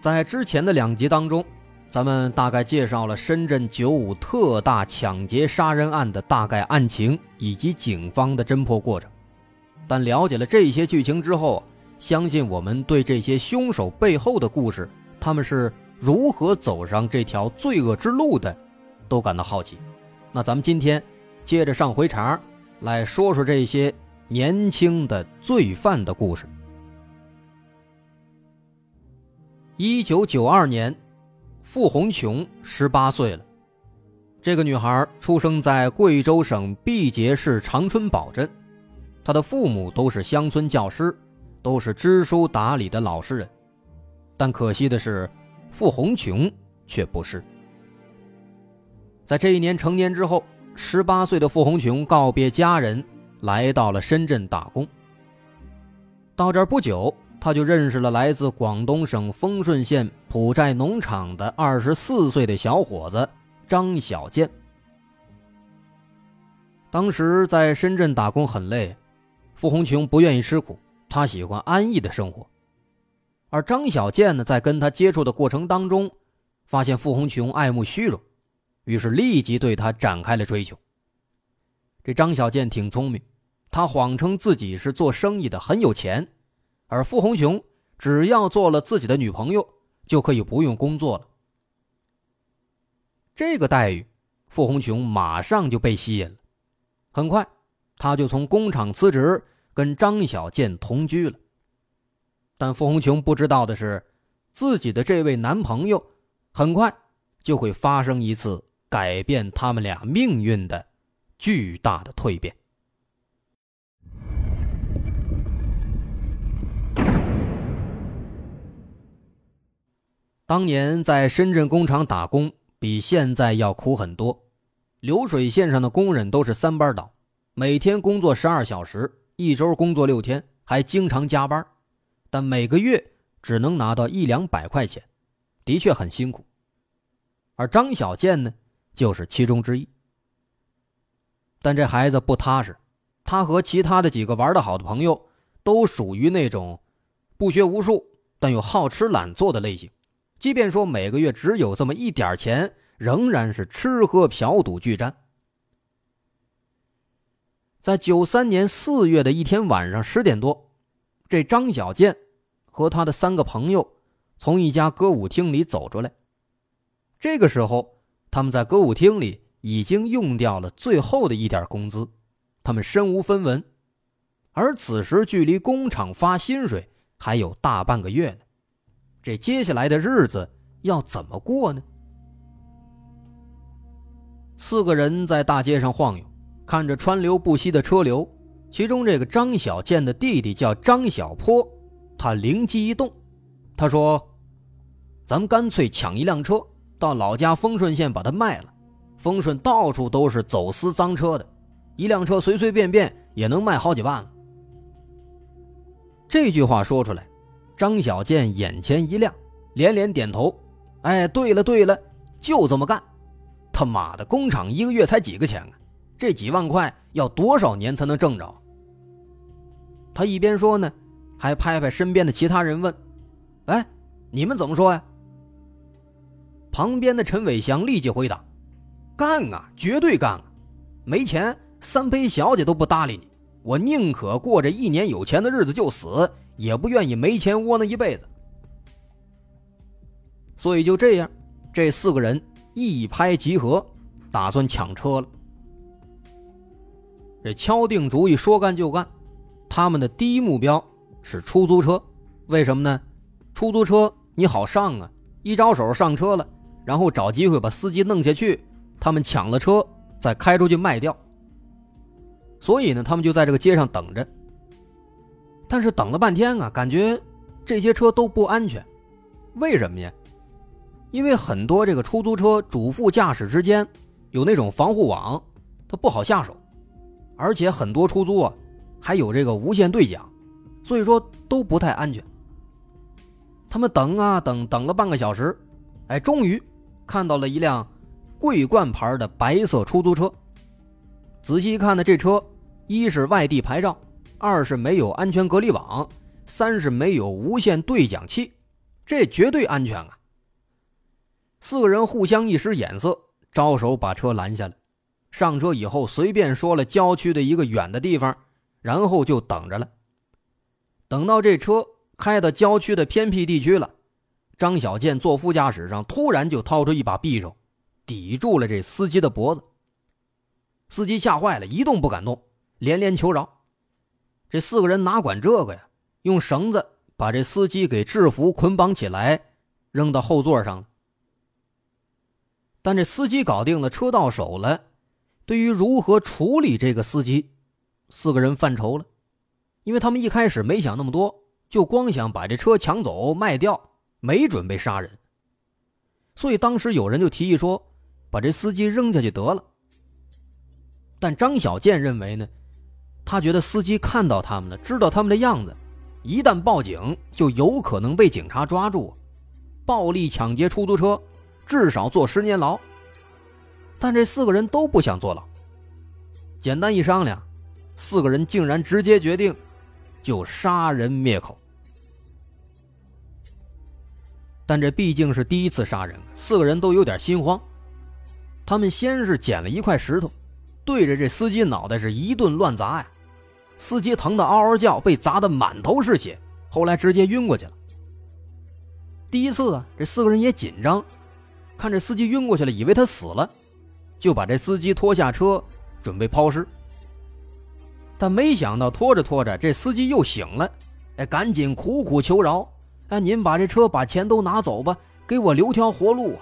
在之前的两集当中，咱们大概介绍了深圳九五特大抢劫杀人案的大概案情以及警方的侦破过程。但了解了这些剧情之后，相信我们对这些凶手背后的故事，他们是如何走上这条罪恶之路的，都感到好奇。那咱们今天。接着上回茬来说说这些年轻的罪犯的故事。一九九二年，傅红琼十八岁了。这个女孩出生在贵州省毕节市长春堡镇，她的父母都是乡村教师，都是知书达理的老实人。但可惜的是，傅红琼却不是。在这一年成年之后。十八岁的傅红琼告别家人，来到了深圳打工。到这儿不久，他就认识了来自广东省丰顺县埔寨农场的二十四岁的小伙子张小建。当时在深圳打工很累，傅红琼不愿意吃苦，他喜欢安逸的生活。而张小建呢，在跟他接触的过程当中，发现傅红琼爱慕虚荣。于是立即对他展开了追求。这张小建挺聪明，他谎称自己是做生意的，很有钱，而傅红琼只要做了自己的女朋友，就可以不用工作了。这个待遇，傅红琼马上就被吸引了。很快，他就从工厂辞职，跟张小建同居了。但傅红琼不知道的是，自己的这位男朋友，很快就会发生一次。改变他们俩命运的巨大的蜕变。当年在深圳工厂打工，比现在要苦很多。流水线上的工人都是三班倒，每天工作十二小时，一周工作六天，还经常加班，但每个月只能拿到一两百块钱，的确很辛苦。而张小建呢？就是其中之一，但这孩子不踏实，他和其他的几个玩的好的朋友都属于那种不学无术但又好吃懒做的类型，即便说每个月只有这么一点钱，仍然是吃喝嫖赌俱沾。在九三年四月的一天晚上十点多，这张小建和他的三个朋友从一家歌舞厅里走出来，这个时候。他们在歌舞厅里已经用掉了最后的一点工资，他们身无分文，而此时距离工厂发薪水还有大半个月呢，这接下来的日子要怎么过呢？四个人在大街上晃悠，看着川流不息的车流，其中这个张小建的弟弟叫张小坡，他灵机一动，他说：“咱们干脆抢一辆车。”到老家丰顺县把它卖了，丰顺到处都是走私赃车的，一辆车随随便便也能卖好几万。这句话说出来，张小建眼前一亮，连连点头：“哎，对了对了，就这么干！他妈的，工厂一个月才几个钱啊？这几万块要多少年才能挣着？”他一边说呢，还拍拍身边的其他人问：“哎，你们怎么说呀？”旁边的陈伟祥立即回答：“干啊，绝对干啊！没钱，三陪小姐都不搭理你。我宁可过着一年有钱的日子就死，也不愿意没钱窝囊一辈子。”所以就这样，这四个人一拍即合，打算抢车了。这敲定主意，说干就干。他们的第一目标是出租车，为什么呢？出租车你好上啊，一招手上车了。然后找机会把司机弄下去，他们抢了车再开出去卖掉。所以呢，他们就在这个街上等着。但是等了半天啊，感觉这些车都不安全。为什么呀？因为很多这个出租车主副驾驶之间有那种防护网，它不好下手，而且很多出租啊还有这个无线对讲，所以说都不太安全。他们等啊等，等了半个小时，哎，终于看到了一辆桂冠牌的白色出租车。仔细一看呢，这车一是外地牌照，二是没有安全隔离网，三是没有无线对讲器，这绝对安全啊！四个人互相一使眼色，招手把车拦下来。上车以后，随便说了郊区的一个远的地方，然后就等着了。等到这车开到郊区的偏僻地区了，张小健坐副驾驶上，突然就掏出一把匕首，抵住了这司机的脖子。司机吓坏了，一动不敢动，连连求饶。这四个人哪管这个呀？用绳子把这司机给制服、捆绑起来，扔到后座上了。但这司机搞定了，车到手了。对于如何处理这个司机，四个人犯愁了，因为他们一开始没想那么多，就光想把这车抢走卖掉，没准备杀人。所以当时有人就提议说，把这司机扔下去得了。但张小健认为呢，他觉得司机看到他们了，知道他们的样子，一旦报警就有可能被警察抓住，暴力抢劫出租车。至少坐十年牢，但这四个人都不想坐牢。简单一商量，四个人竟然直接决定就杀人灭口。但这毕竟是第一次杀人，四个人都有点心慌。他们先是捡了一块石头，对着这司机脑袋是一顿乱砸呀，司机疼得嗷嗷叫，被砸得满头是血，后来直接晕过去了。第一次啊，这四个人也紧张。看这司机晕过去了，以为他死了，就把这司机拖下车，准备抛尸。但没想到拖着拖着，这司机又醒了，哎，赶紧苦苦求饶：“哎，您把这车把钱都拿走吧，给我留条活路啊！”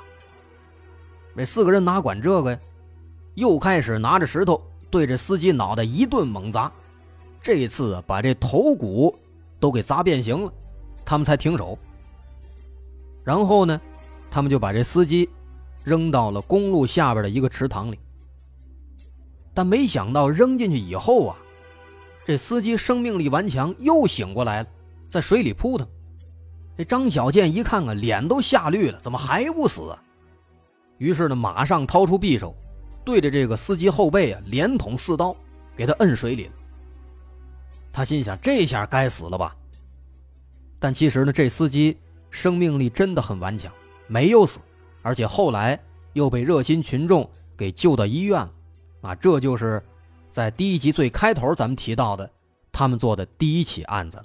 这四个人哪管这个呀，又开始拿着石头对着司机脑袋一顿猛砸，这一次把这头骨都给砸变形了，他们才停手。然后呢？他们就把这司机扔到了公路下边的一个池塘里，但没想到扔进去以后啊，这司机生命力顽强，又醒过来了，在水里扑腾。这张小健一看啊，脸都吓绿了，怎么还不死？啊？于是呢，马上掏出匕首，对着这个司机后背啊，连捅四刀，给他摁水里了。他心想：这下该死了吧？但其实呢，这司机生命力真的很顽强。没有死，而且后来又被热心群众给救到医院了，啊，这就是在第一集最开头咱们提到的他们做的第一起案子了。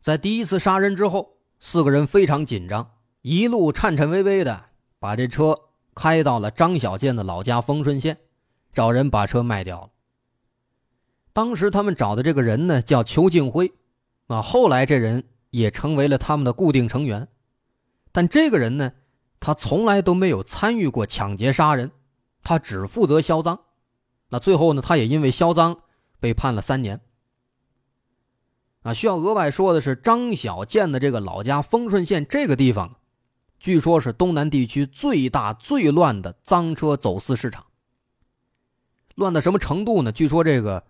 在第一次杀人之后，四个人非常紧张，一路颤颤巍巍的把这车开到了张小健的老家丰顺县，找人把车卖掉了。当时他们找的这个人呢，叫邱敬辉，啊，后来这人。也成为了他们的固定成员，但这个人呢，他从来都没有参与过抢劫杀人，他只负责销赃。那最后呢，他也因为销赃被判了三年。啊，需要额外说的是，张小建的这个老家丰顺县这个地方，据说是东南地区最大最乱的赃车走私市场。乱到什么程度呢？据说这个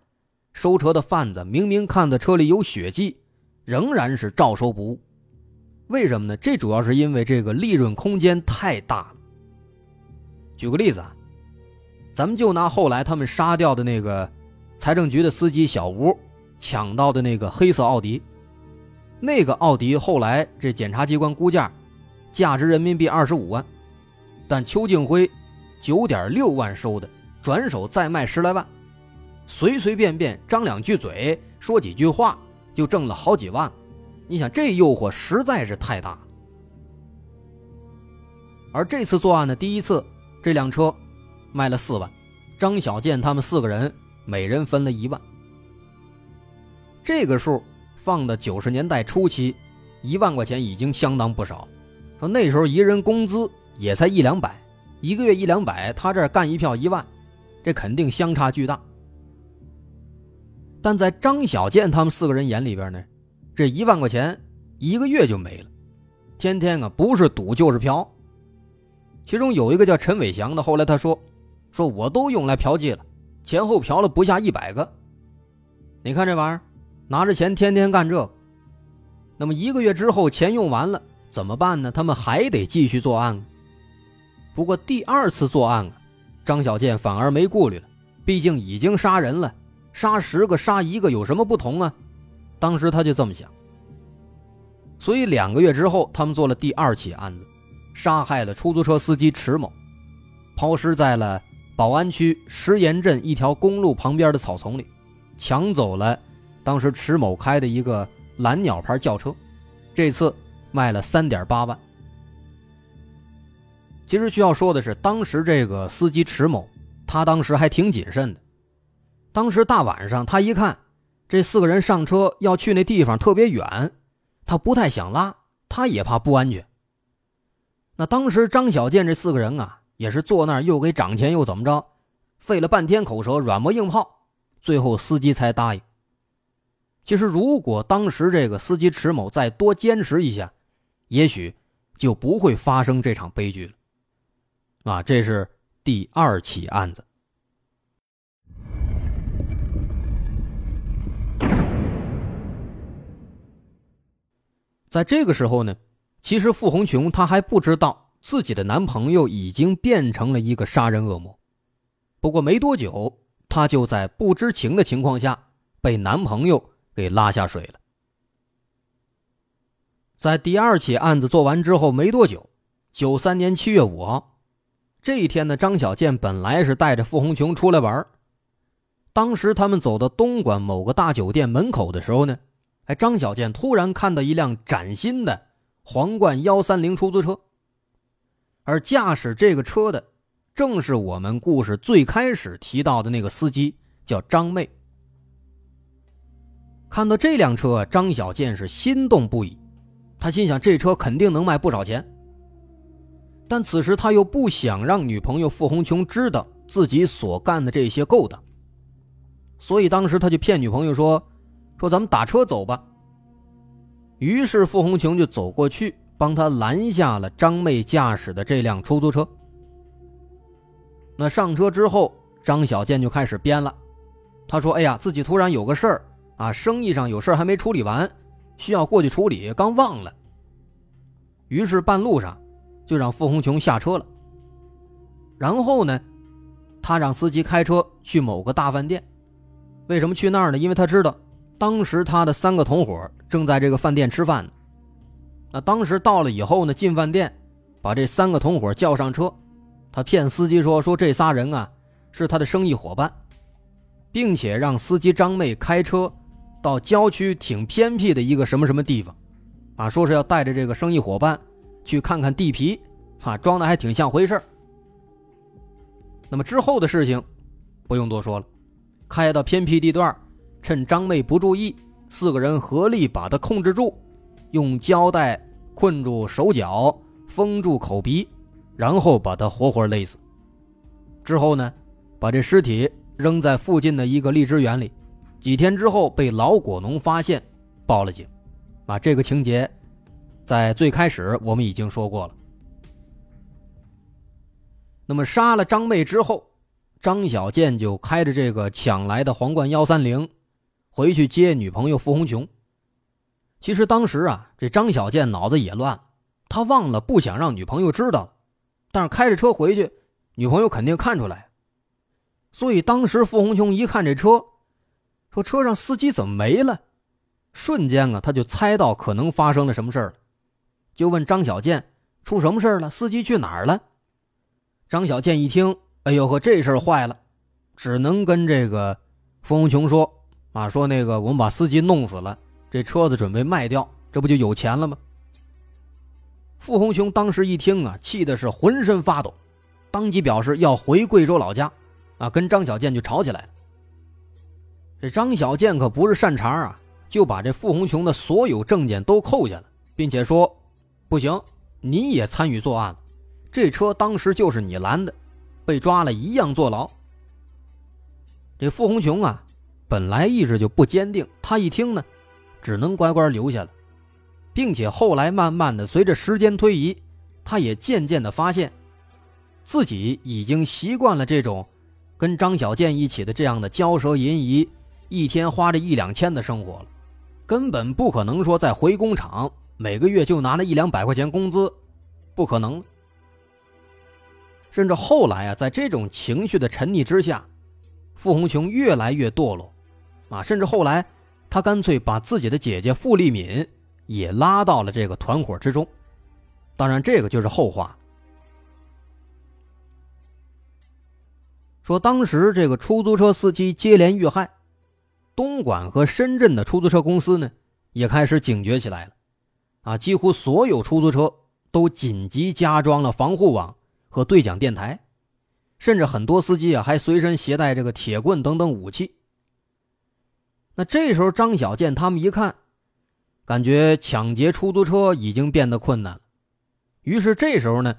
收车的贩子明明看到车里有血迹。仍然是照收不误，为什么呢？这主要是因为这个利润空间太大了。举个例子啊，咱们就拿后来他们杀掉的那个财政局的司机小吴抢到的那个黑色奥迪，那个奥迪后来这检察机关估价价值人民币二十五万，但邱敬辉九点六万收的，转手再卖十来万，随随便便张两句嘴，说几句话。就挣了好几万，你想这诱惑实在是太大。而这次作案的第一次，这辆车卖了四万，张小健他们四个人每人分了一万。这个数放到九十年代初期，一万块钱已经相当不少。说那时候一人工资也才一两百，一个月一两百，他这干一票一万，这肯定相差巨大。但在张小健他们四个人眼里边呢，这一万块钱一个月就没了，天天啊不是赌就是嫖。其中有一个叫陈伟祥的，后来他说：“说我都用来嫖妓了，前后嫖了不下一百个。你看这玩意儿，拿着钱天天干这个。那么一个月之后钱用完了怎么办呢？他们还得继续作案。不过第二次作案啊，张小建反而没顾虑了，毕竟已经杀人了，杀十个杀一个有什么不同啊？当时他就这么想。所以两个月之后，他们做了第二起案子。”杀害了出租车司机迟某，抛尸在了宝安区石岩镇一条公路旁边的草丛里，抢走了当时迟某开的一个蓝鸟牌轿车，这次卖了三点八万。其实需要说的是，当时这个司机迟某，他当时还挺谨慎的。当时大晚上，他一看这四个人上车要去那地方特别远，他不太想拉，他也怕不安全。那当时张小建这四个人啊，也是坐那儿又给涨钱又怎么着，费了半天口舌，软磨硬泡，最后司机才答应。其实如果当时这个司机迟某再多坚持一下，也许就不会发生这场悲剧了。啊，这是第二起案子。在这个时候呢。其实傅红琼她还不知道自己的男朋友已经变成了一个杀人恶魔，不过没多久，她就在不知情的情况下被男朋友给拉下水了。在第二起案子做完之后没多久，九三年七月五号，这一天呢，张小建本来是带着傅红琼出来玩当时他们走到东莞某个大酒店门口的时候呢，哎，张小建突然看到一辆崭新的。皇冠幺三零出租车，而驾驶这个车的，正是我们故事最开始提到的那个司机，叫张妹。看到这辆车，张小建是心动不已，他心想这车肯定能卖不少钱。但此时他又不想让女朋友傅红琼知道自己所干的这些勾当，所以当时他就骗女朋友说：“说咱们打车走吧。”于是傅红琼就走过去，帮他拦下了张妹驾驶的这辆出租车。那上车之后，张小建就开始编了。他说：“哎呀，自己突然有个事儿啊，生意上有事儿还没处理完，需要过去处理，刚忘了。”于是半路上就让傅红琼下车了。然后呢，他让司机开车去某个大饭店。为什么去那儿呢？因为他知道。当时他的三个同伙正在这个饭店吃饭呢。那当时到了以后呢，进饭店，把这三个同伙叫上车，他骗司机说说这仨人啊是他的生意伙伴，并且让司机张妹开车到郊区挺偏僻的一个什么什么地方，啊，说是要带着这个生意伙伴去看看地皮，啊，装的还挺像回事那么之后的事情不用多说了，开到偏僻地段。趁张妹不注意，四个人合力把她控制住，用胶带困住手脚，封住口鼻，然后把她活活勒死。之后呢，把这尸体扔在附近的一个荔枝园里。几天之后被老果农发现，报了警。啊，这个情节在最开始我们已经说过了。那么杀了张妹之后，张小建就开着这个抢来的皇冠幺三零。回去接女朋友傅红琼。其实当时啊，这张小建脑子也乱，他忘了不想让女朋友知道，但是开着车回去，女朋友肯定看出来。所以当时傅红琼一看这车，说车上司机怎么没了？瞬间啊，他就猜到可能发生了什么事了，就问张小建出什么事了？司机去哪儿了？张小建一听，哎呦呵，这事儿坏了，只能跟这个傅红琼说。啊，说那个我们把司机弄死了，这车子准备卖掉，这不就有钱了吗？傅红琼当时一听啊，气的是浑身发抖，当即表示要回贵州老家，啊，跟张小建就吵起来了。这张小建可不是善茬啊，就把这傅红琼的所有证件都扣下了，并且说，不行，你也参与作案了，这车当时就是你拦的，被抓了一样坐牢。这傅红琼啊。本来意志就不坚定，他一听呢，只能乖乖留下了。并且后来慢慢的随着时间推移，他也渐渐的发现，自己已经习惯了这种跟张小健一起的这样的骄奢淫逸，一天花着一两千的生活了，根本不可能说再回工厂每个月就拿那一两百块钱工资，不可能。甚至后来啊，在这种情绪的沉溺之下，傅红琼越来越堕落，啊，甚至后来他干脆把自己的姐姐傅丽敏也拉到了这个团伙之中。当然，这个就是后话。说当时这个出租车司机接连遇害，东莞和深圳的出租车公司呢也开始警觉起来了，啊，几乎所有出租车都紧急加装了防护网和对讲电台，甚至很多司机啊还随身携带这个铁棍等等武器。那这时候张小健他们一看，感觉抢劫出租车已经变得困难了，于是这时候呢，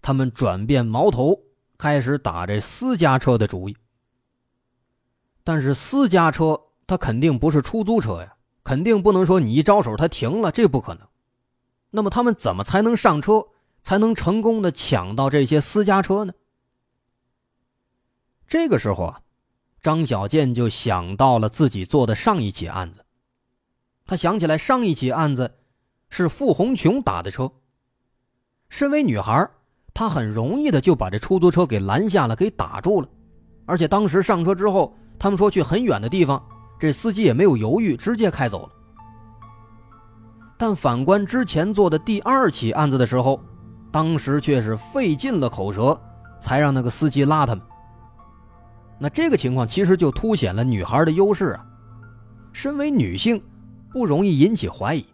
他们转变矛头。开始打这私家车的主意，但是私家车它肯定不是出租车呀，肯定不能说你一招手它停了，这不可能。那么他们怎么才能上车，才能成功的抢到这些私家车呢？这个时候啊，张小健就想到了自己做的上一起案子，他想起来上一起案子是傅红琼打的车，身为女孩他很容易的就把这出租车给拦下了，给打住了，而且当时上车之后，他们说去很远的地方，这司机也没有犹豫，直接开走了。但反观之前做的第二起案子的时候，当时却是费尽了口舌，才让那个司机拉他们。那这个情况其实就凸显了女孩的优势啊，身为女性，不容易引起怀疑。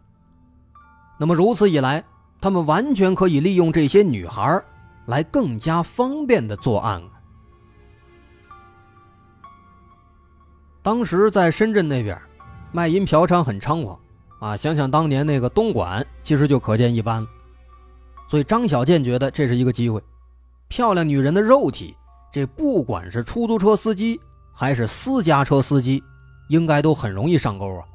那么如此一来，他们完全可以利用这些女孩。来更加方便的作案。当时在深圳那边，卖淫嫖娼很猖狂啊！想想当年那个东莞，其实就可见一斑了。所以张小健觉得这是一个机会，漂亮女人的肉体，这不管是出租车司机还是私家车司机，应该都很容易上钩啊！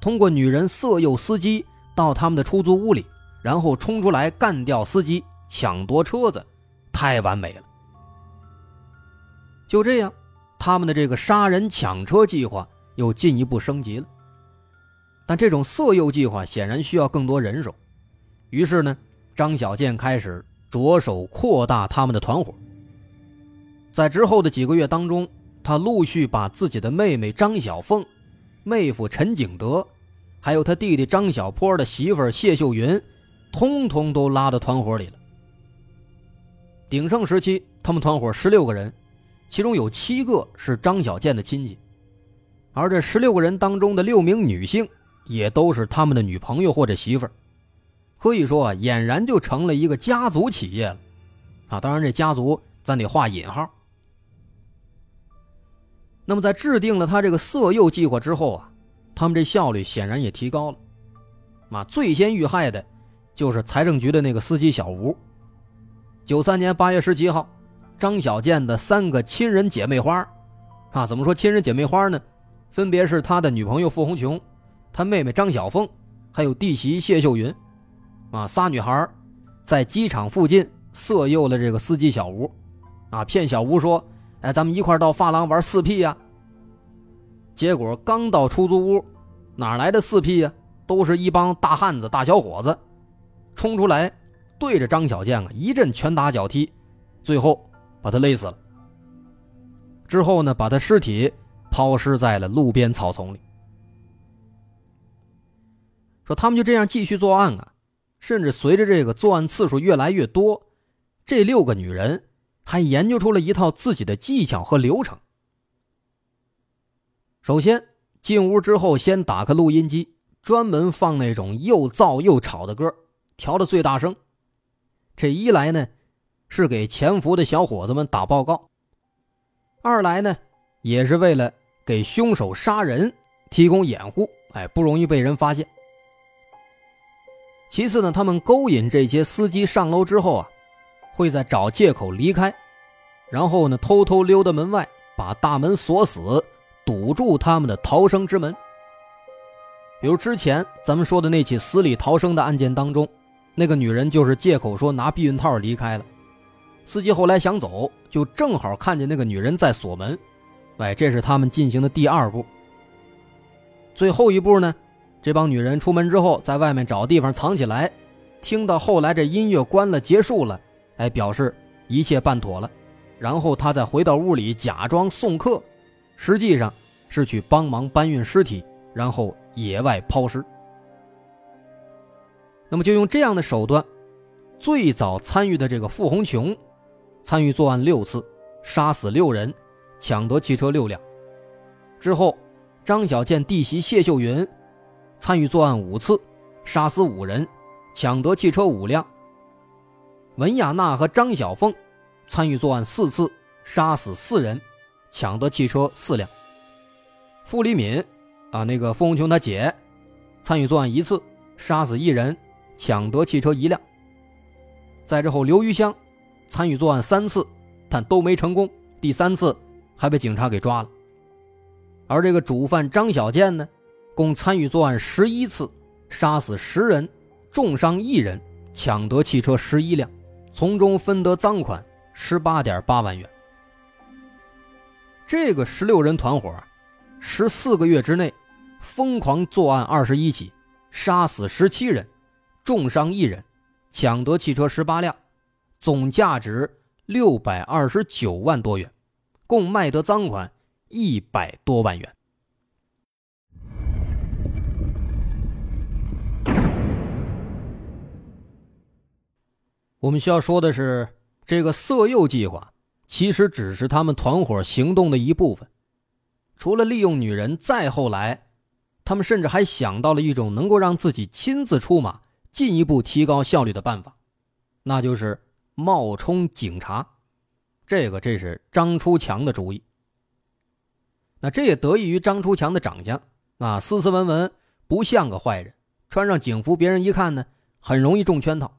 通过女人色诱司机到他们的出租屋里，然后冲出来干掉司机。抢夺车子，太完美了。就这样，他们的这个杀人抢车计划又进一步升级了。但这种色诱计划显然需要更多人手，于是呢，张小健开始着手扩大他们的团伙。在之后的几个月当中，他陆续把自己的妹妹张小凤、妹夫陈景德，还有他弟弟张小坡的媳妇谢秀云，通通都拉到团伙里了。鼎盛时期，他们团伙十六个人，其中有七个是张小健的亲戚，而这十六个人当中的六名女性，也都是他们的女朋友或者媳妇儿，可以说啊，俨然就成了一个家族企业了，啊，当然这家族咱得画引号。那么在制定了他这个色诱计划之后啊，他们这效率显然也提高了，啊，最先遇害的，就是财政局的那个司机小吴。九三年八月十七号，张小健的三个亲人姐妹花，啊，怎么说亲人姐妹花呢？分别是他的女朋友傅红琼，他妹妹张小凤，还有弟媳谢秀云，啊，仨女孩在机场附近色诱了这个司机小吴，啊，骗小吴说，哎，咱们一块到发廊玩四 P 呀。结果刚到出租屋，哪来的四 P 呀？都是一帮大汉子、大小伙子，冲出来。对着张小健啊一阵拳打脚踢，最后把他勒死了。之后呢，把他尸体抛尸在了路边草丛里。说他们就这样继续作案啊，甚至随着这个作案次数越来越多，这六个女人还研究出了一套自己的技巧和流程。首先进屋之后，先打开录音机，专门放那种又燥又吵的歌，调的最大声。这一来呢，是给潜伏的小伙子们打报告；二来呢，也是为了给凶手杀人提供掩护，哎，不容易被人发现。其次呢，他们勾引这些司机上楼之后啊，会在找借口离开，然后呢，偷偷溜到门外，把大门锁死，堵住他们的逃生之门。比如之前咱们说的那起死里逃生的案件当中，那个女人就是借口说拿避孕套离开了，司机后来想走，就正好看见那个女人在锁门，哎，这是他们进行的第二步。最后一步呢，这帮女人出门之后，在外面找地方藏起来，听到后来这音乐关了结束了，哎，表示一切办妥了，然后他再回到屋里假装送客，实际上是去帮忙搬运尸体，然后。野外抛尸，那么就用这样的手段，最早参与的这个傅红琼，参与作案六次，杀死六人，抢得汽车六辆。之后，张小健弟媳谢秀云，参与作案五次，杀死五人，抢得汽车五辆。文雅娜和张小凤，参与作案四次，杀死四人，抢得汽车四辆。傅立敏。啊，那个傅红琼他姐参与作案一次，杀死一人，抢得汽车一辆。在之后，刘余香参与作案三次，但都没成功，第三次还被警察给抓了。而这个主犯张小建呢，共参与作案十一次，杀死十人，重伤一人，抢得汽车十一辆，从中分得赃款十八点八万元。这个十六人团伙。十四个月之内，疯狂作案二十一起，杀死十七人，重伤一人，抢得汽车十八辆，总价值六百二十九万多元，共卖得赃款一百多万元。我们需要说的是，这个色诱计划其实只是他们团伙行动的一部分。除了利用女人，再后来，他们甚至还想到了一种能够让自己亲自出马、进一步提高效率的办法，那就是冒充警察。这个这是张出强的主意。那这也得益于张出强的长相啊，斯斯文文，不像个坏人。穿上警服，别人一看呢，很容易中圈套。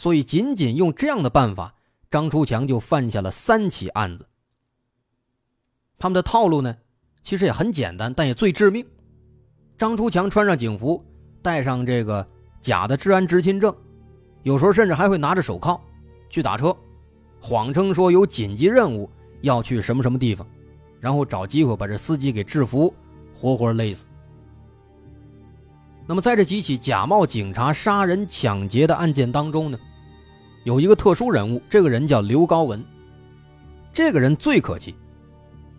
所以，仅仅用这样的办法，张出强就犯下了三起案子。他们的套路呢，其实也很简单，但也最致命。张出强穿上警服，带上这个假的治安执勤证，有时候甚至还会拿着手铐去打车，谎称说有紧急任务要去什么什么地方，然后找机会把这司机给制服，活活累死。那么在这几起假冒警察杀人抢劫的案件当中呢，有一个特殊人物，这个人叫刘高文，这个人最可气。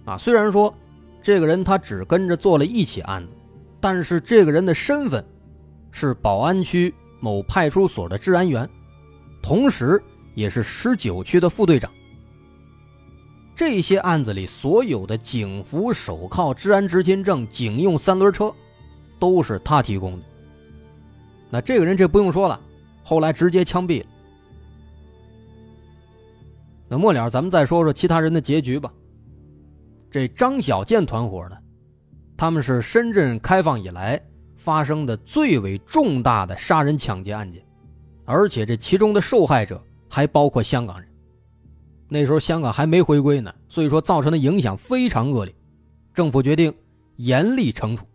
啊，虽然说这个人他只跟着做了一起案子，但是这个人的身份是宝安区某派出所的治安员，同时也是十九区的副队长。这些案子里所有的警服、手铐、治安执勤证、警用三轮车，都是他提供的。那这个人这不用说了，后来直接枪毙了。那末了，咱们再说说其他人的结局吧。这张小建团伙呢，他们是深圳开放以来发生的最为重大的杀人抢劫案件，而且这其中的受害者还包括香港人。那时候香港还没回归呢，所以说造成的影响非常恶劣，政府决定严厉惩处。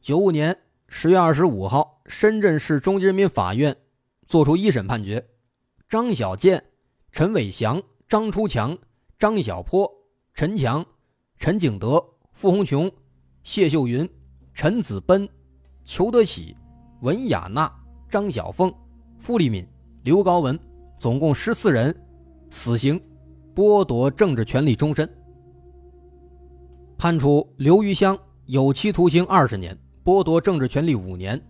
九五年十月二十五号，深圳市中级人民法院作出一审判决：张小建、陈伟祥、张出强。张小坡、陈强、陈景德、傅红琼、谢秀云、陈子奔、裘德喜、文雅娜、张小凤、傅立敏、刘高文，总共十四人，死刑，剥夺政治权利终身。判处刘余香有期徒刑二十年，剥夺政治权利五年。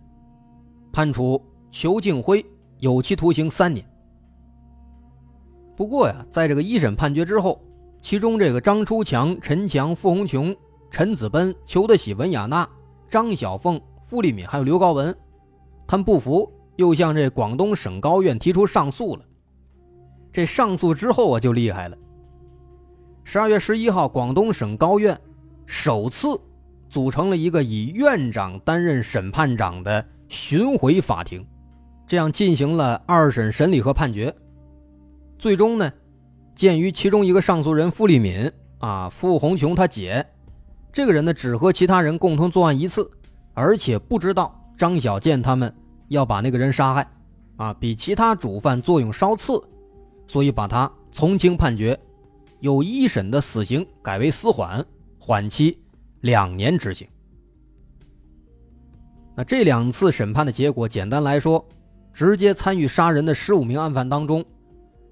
判处裘敬辉有期徒刑三年。不过呀，在这个一审判决之后，其中这个张出强、陈强、傅红琼、陈子奔、裘德喜、文雅娜、张小凤、傅立敏还有刘高文，他们不服，又向这广东省高院提出上诉了。这上诉之后啊，就厉害了。十二月十一号，广东省高院首次组成了一个以院长担任审判长的巡回法庭，这样进行了二审审理和判决。最终呢，鉴于其中一个上诉人傅立敏啊，傅红琼他姐，这个人呢，只和其他人共同作案一次，而且不知道张小建他们要把那个人杀害，啊，比其他主犯作用稍次，所以把他从轻判决，由一审的死刑改为死缓，缓期两年执行。那这两次审判的结果，简单来说，直接参与杀人的十五名案犯当中，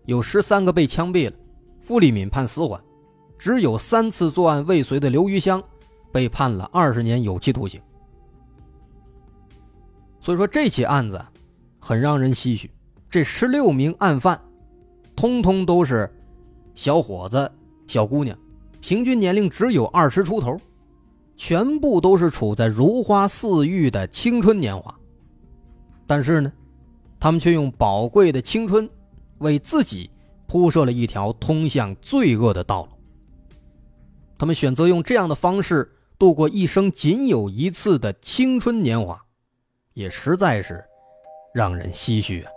有十三个被枪毙了，傅立敏判死缓，只有三次作案未遂的刘余香。被判了二十年有期徒刑，所以说这起案子很让人唏嘘。这十六名案犯，通通都是小伙子、小姑娘，平均年龄只有二十出头，全部都是处在如花似玉的青春年华。但是呢，他们却用宝贵的青春，为自己铺设了一条通向罪恶的道路。他们选择用这样的方式。度过一生仅有一次的青春年华，也实在是让人唏嘘啊。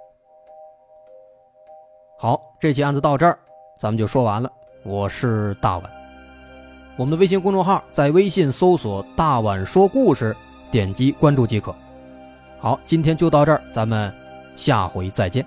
好，这起案子到这儿，咱们就说完了。我是大碗，我们的微信公众号在微信搜索“大碗说故事”，点击关注即可。好，今天就到这儿，咱们下回再见。